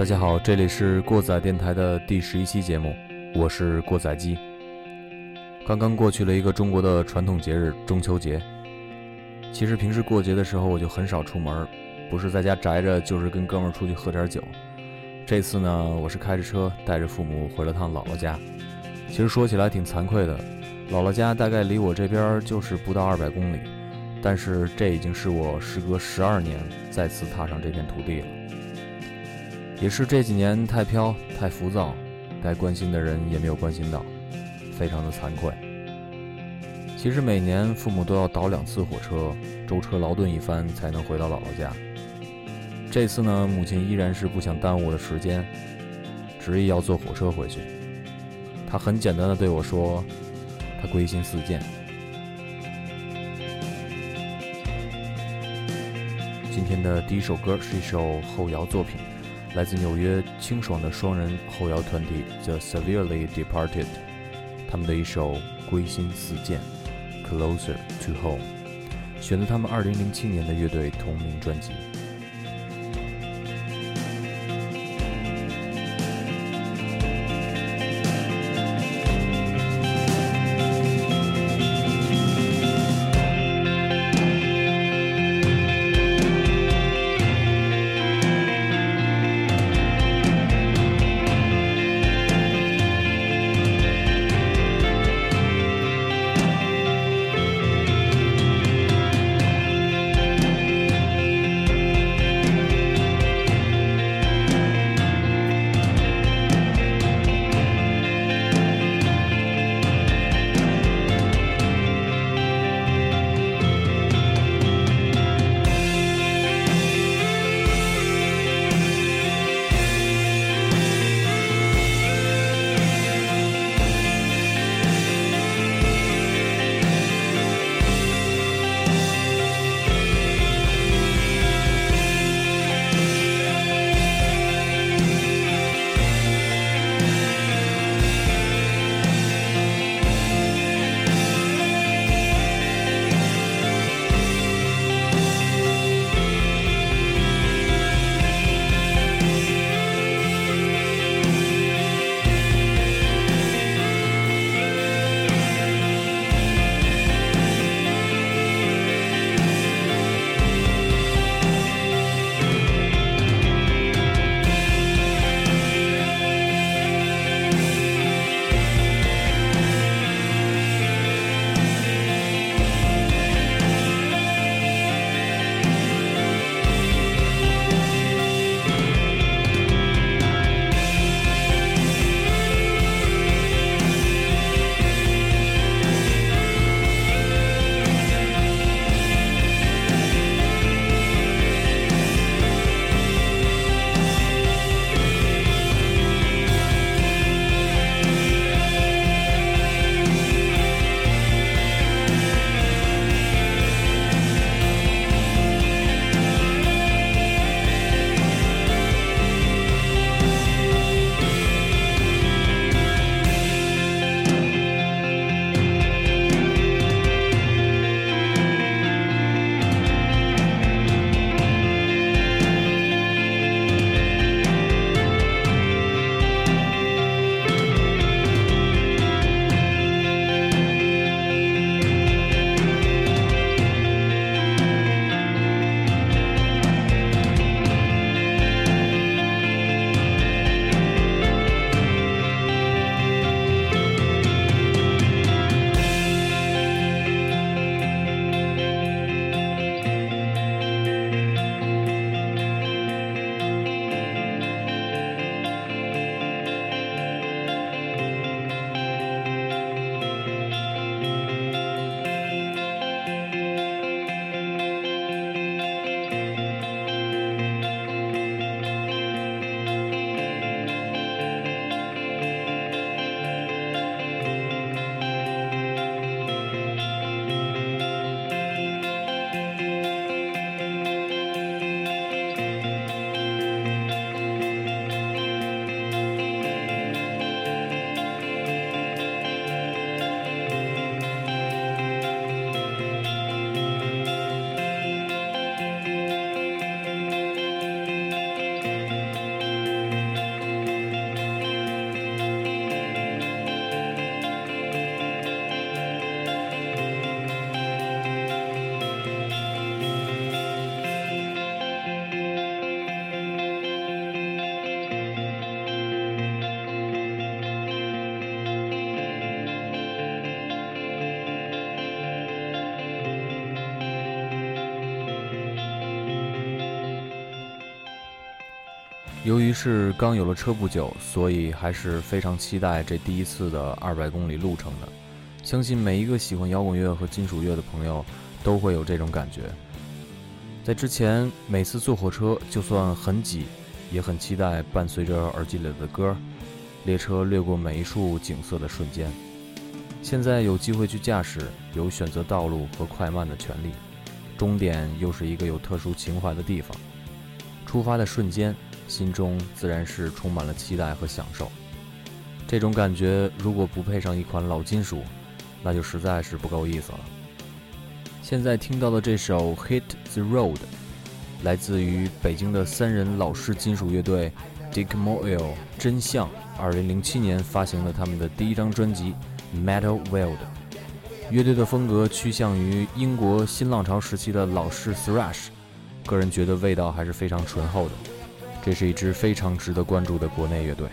大家好，这里是过载电台的第十一期节目，我是过载机。刚刚过去了一个中国的传统节日中秋节。其实平时过节的时候我就很少出门，不是在家宅着，就是跟哥们儿出去喝点酒。这次呢，我是开着车带着父母回了趟姥姥家。其实说起来挺惭愧的，姥姥家大概离我这边就是不到二百公里，但是这已经是我时隔十二年再次踏上这片土地了。也是这几年太飘太浮躁，该关心的人也没有关心到，非常的惭愧。其实每年父母都要倒两次火车，舟车劳顿一番才能回到姥姥家。这次呢，母亲依然是不想耽误我的时间，执意要坐火车回去。她很简单的对我说：“她归心似箭。”今天的第一首歌是一首后摇作品，来自纽约清爽的双人后摇团体 The Severely Departed，他们的一首《归心似箭》。Closer to Home，选择他们2007年的乐队同名专辑。由于是刚有了车不久，所以还是非常期待这第一次的二百公里路程的。相信每一个喜欢摇滚乐和金属乐的朋友都会有这种感觉。在之前，每次坐火车，就算很挤，也很期待伴随着耳机里的歌，列车掠过每一处景色的瞬间。现在有机会去驾驶，有选择道路和快慢的权利，终点又是一个有特殊情怀的地方。出发的瞬间。心中自然是充满了期待和享受，这种感觉如果不配上一款老金属，那就实在是不够意思了。现在听到的这首《Hit the Road》，来自于北京的三人老式金属乐队 Dick Moyle 真相，二零零七年发行了他们的第一张专辑《Metal World》。乐队的风格趋向于英国新浪潮时期的老式 Thrash，个人觉得味道还是非常醇厚的。这是一支非常值得关注的国内乐队。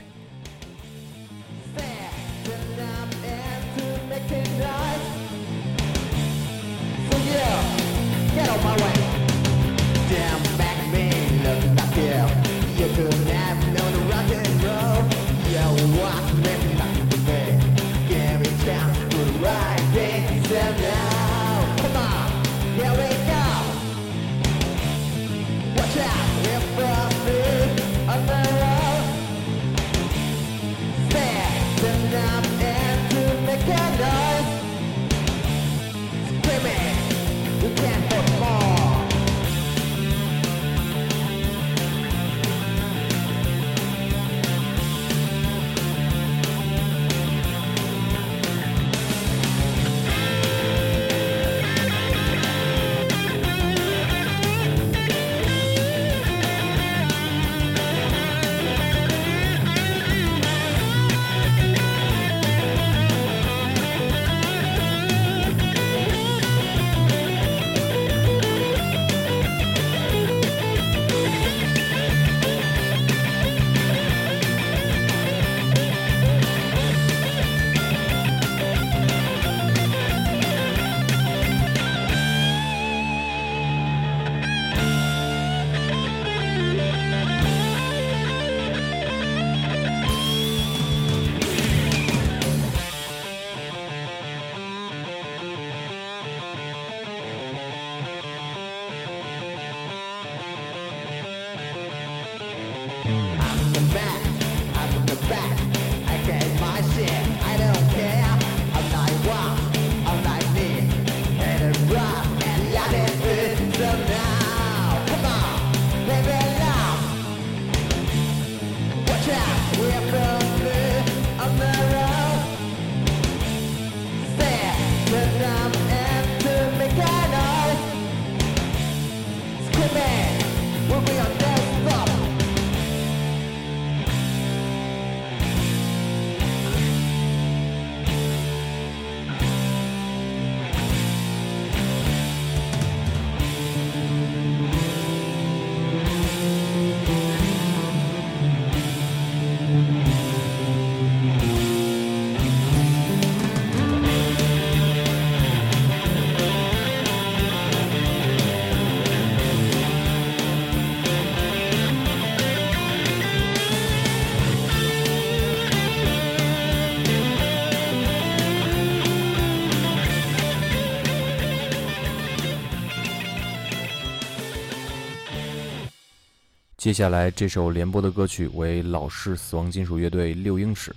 接下来这首联播的歌曲为老式死亡金属乐队六英尺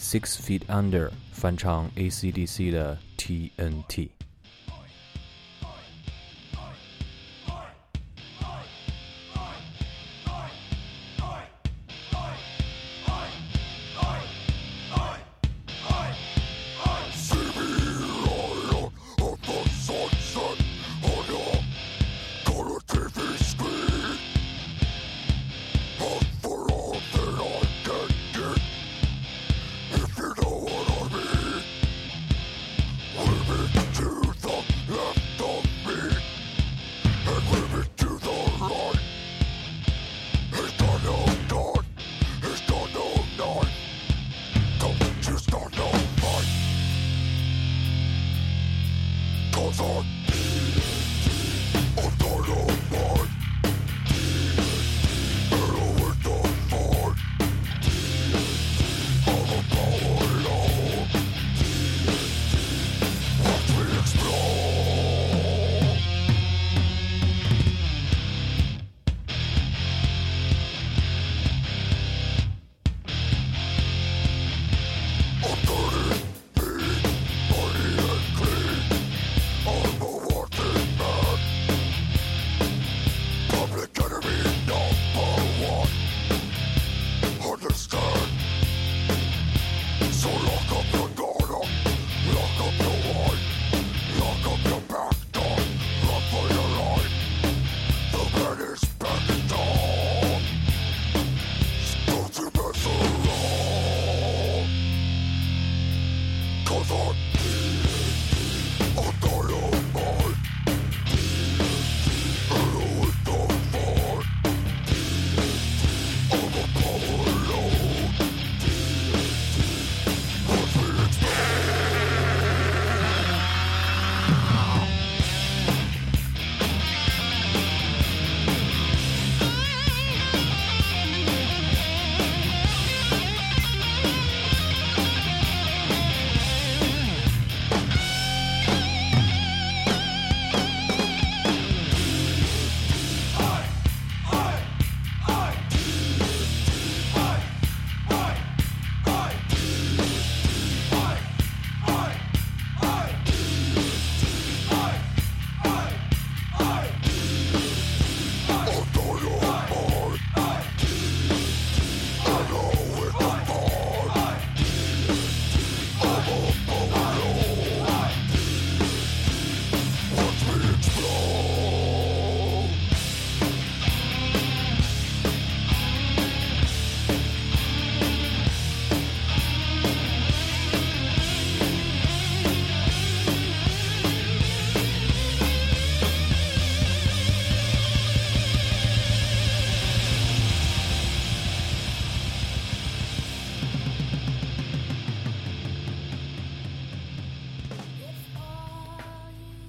（Six Feet Under） 翻唱 AC/DC 的 TNT。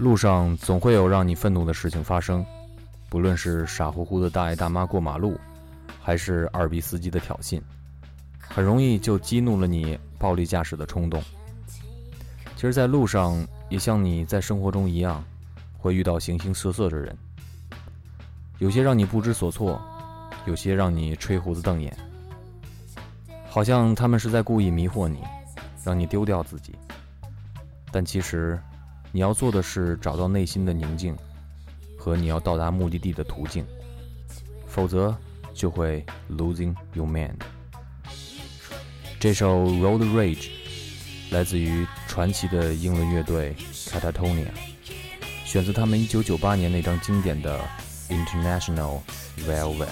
路上总会有让你愤怒的事情发生，不论是傻乎乎的大爷大妈过马路，还是二逼司机的挑衅，很容易就激怒了你暴力驾驶的冲动。其实，在路上也像你在生活中一样，会遇到形形色色的人，有些让你不知所措，有些让你吹胡子瞪眼，好像他们是在故意迷惑你，让你丢掉自己。但其实，你要做的是找到内心的宁静，和你要到达目的地的途径，否则就会 losing your mind。这首 Road Rage 来自于传奇的英伦乐队 Catatonia，选自他们1998年那张经典的 International Velvet。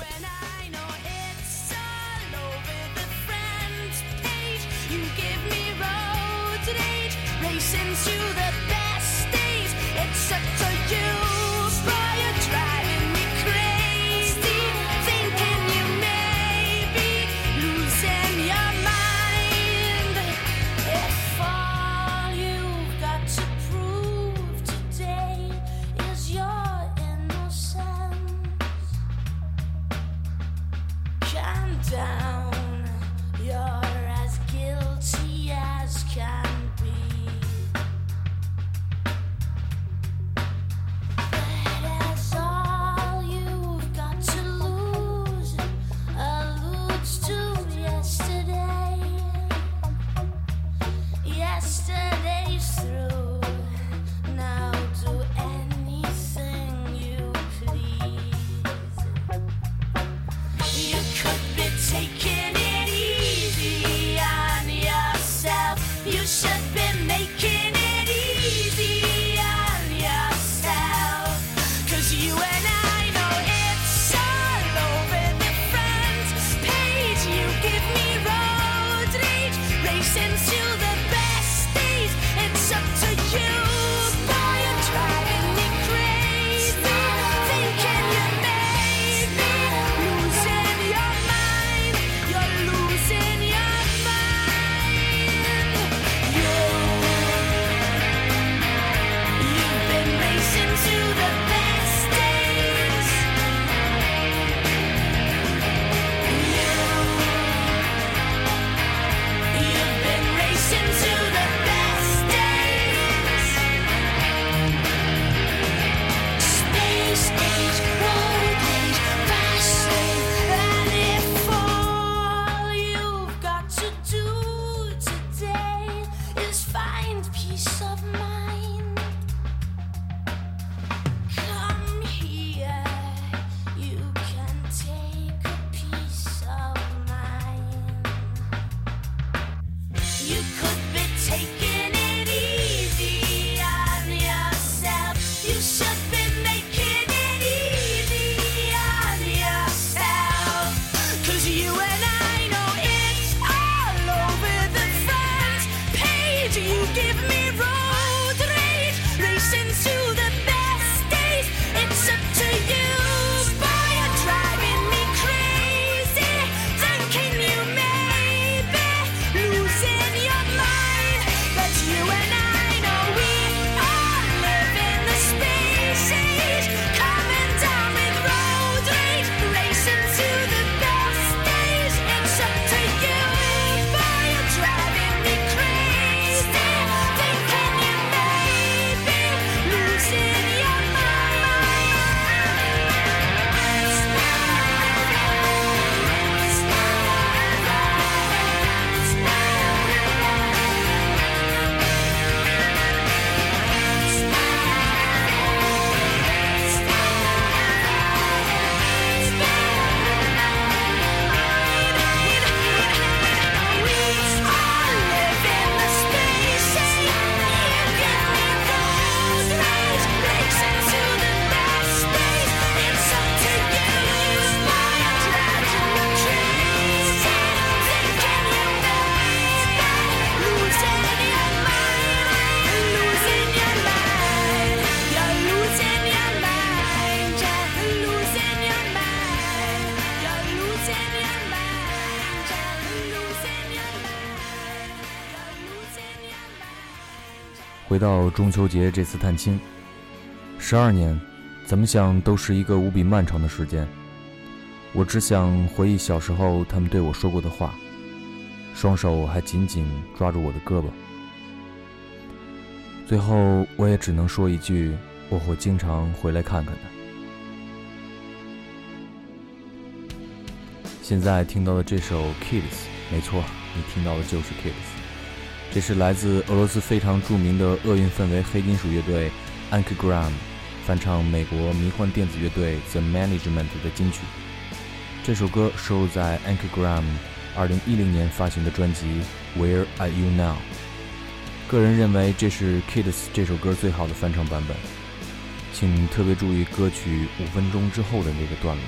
Take satisfied. 回到中秋节这次探亲，十二年，怎么想都是一个无比漫长的时间。我只想回忆小时候他们对我说过的话，双手还紧紧抓住我的胳膊。最后，我也只能说一句：我会经常回来看看的。现在听到的这首《Kids》，没错，你听到的就是《Kids》。这是来自俄罗斯非常著名的厄运氛围黑金属乐队 Ankygram 翻唱美国迷幻电子乐队 The Management 的金曲。这首歌收录在 Ankygram 2010年发行的专辑《Where Are You Now》。个人认为这是 Kids 这首歌最好的翻唱版本，请特别注意歌曲五分钟之后的那个段落。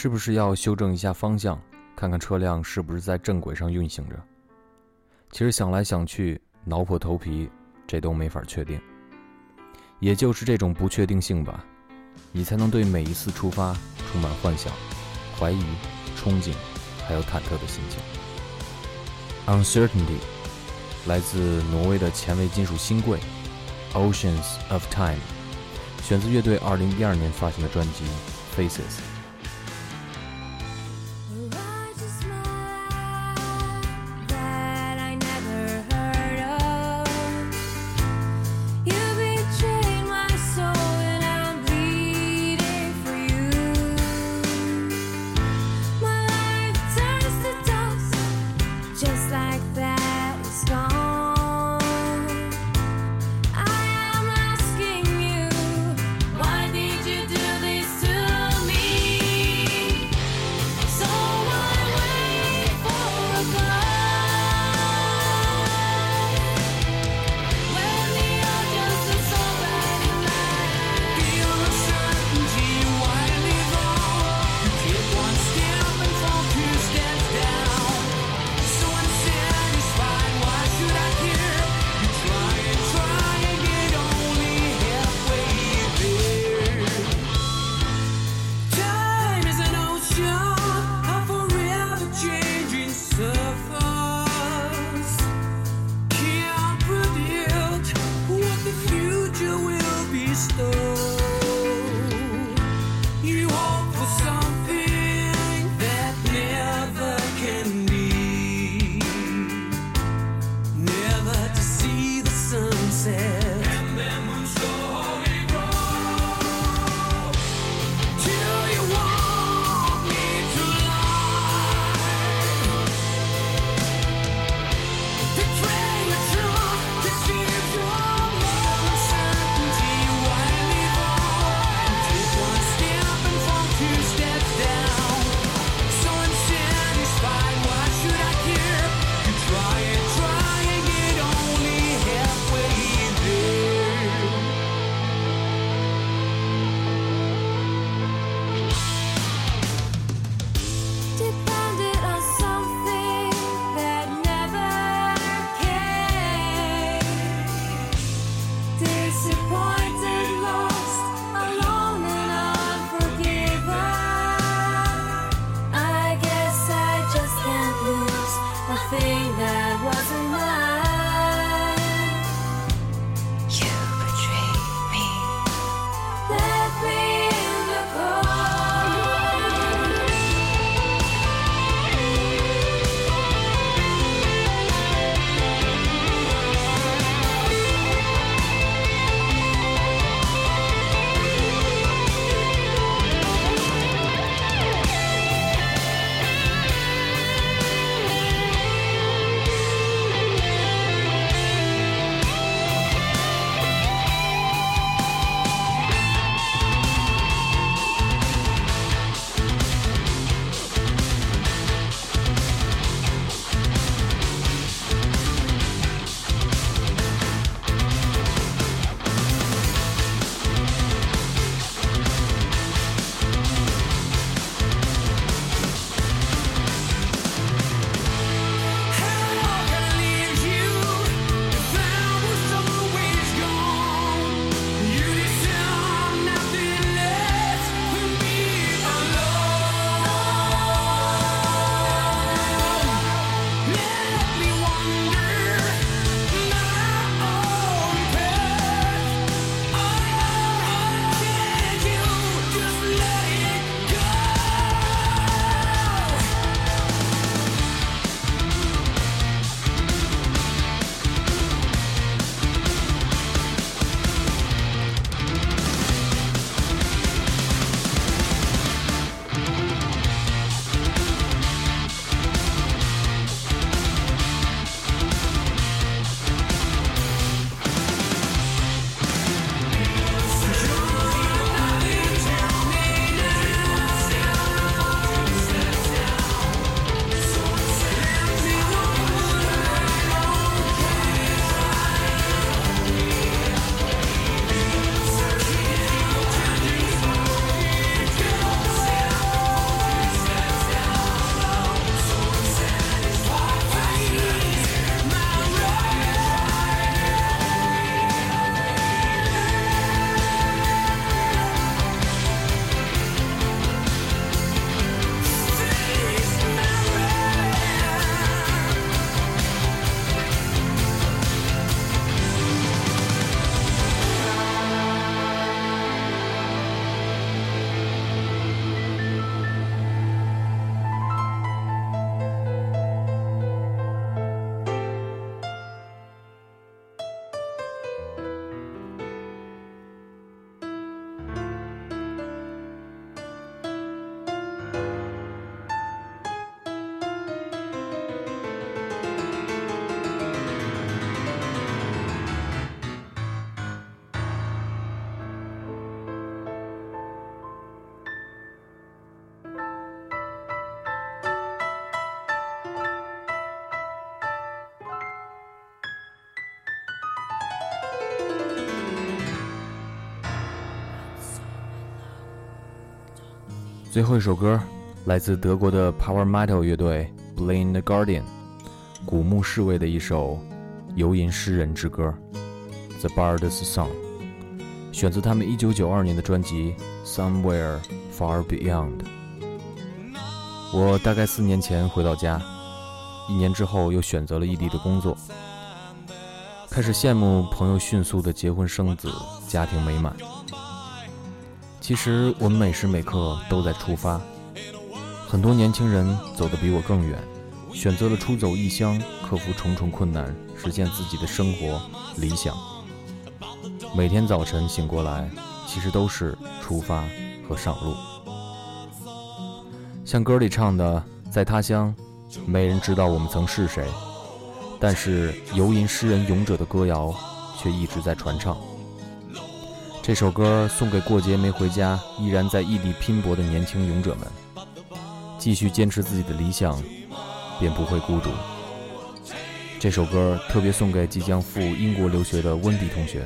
是不是要修正一下方向，看看车辆是不是在正轨上运行着？其实想来想去，挠破头皮，这都没法确定。也就是这种不确定性吧，你才能对每一次出发充满幻想、怀疑、憧憬，还有忐忑的心情。Uncertainty 来自挪威的前卫金属新贵 Oceans of Time，选自乐队2012年发行的专辑 Faces。最后一首歌来自德国的 Power Metal 乐队 Blind Guardian，古墓侍卫的一首游吟诗人之歌《The Bard's Song》，选自他们1992年的专辑《Somewhere Far Beyond》。我大概四年前回到家，一年之后又选择了异地的工作，开始羡慕朋友迅速的结婚生子，家庭美满。其实我们每时每刻都在出发，很多年轻人走得比我更远，选择了出走异乡，克服重重困难，实现自己的生活理想。每天早晨醒过来，其实都是出发和上路。像歌里唱的，在他乡，没人知道我们曾是谁，但是游吟诗人勇者的歌谣却一直在传唱。这首歌送给过节没回家、依然在异地拼搏的年轻勇者们，继续坚持自己的理想，便不会孤独。这首歌特别送给即将赴英国留学的温迪同学，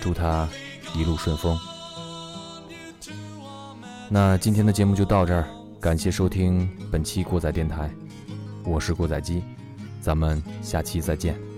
祝他一路顺风。那今天的节目就到这儿，感谢收听本期过载电台，我是过载机，咱们下期再见。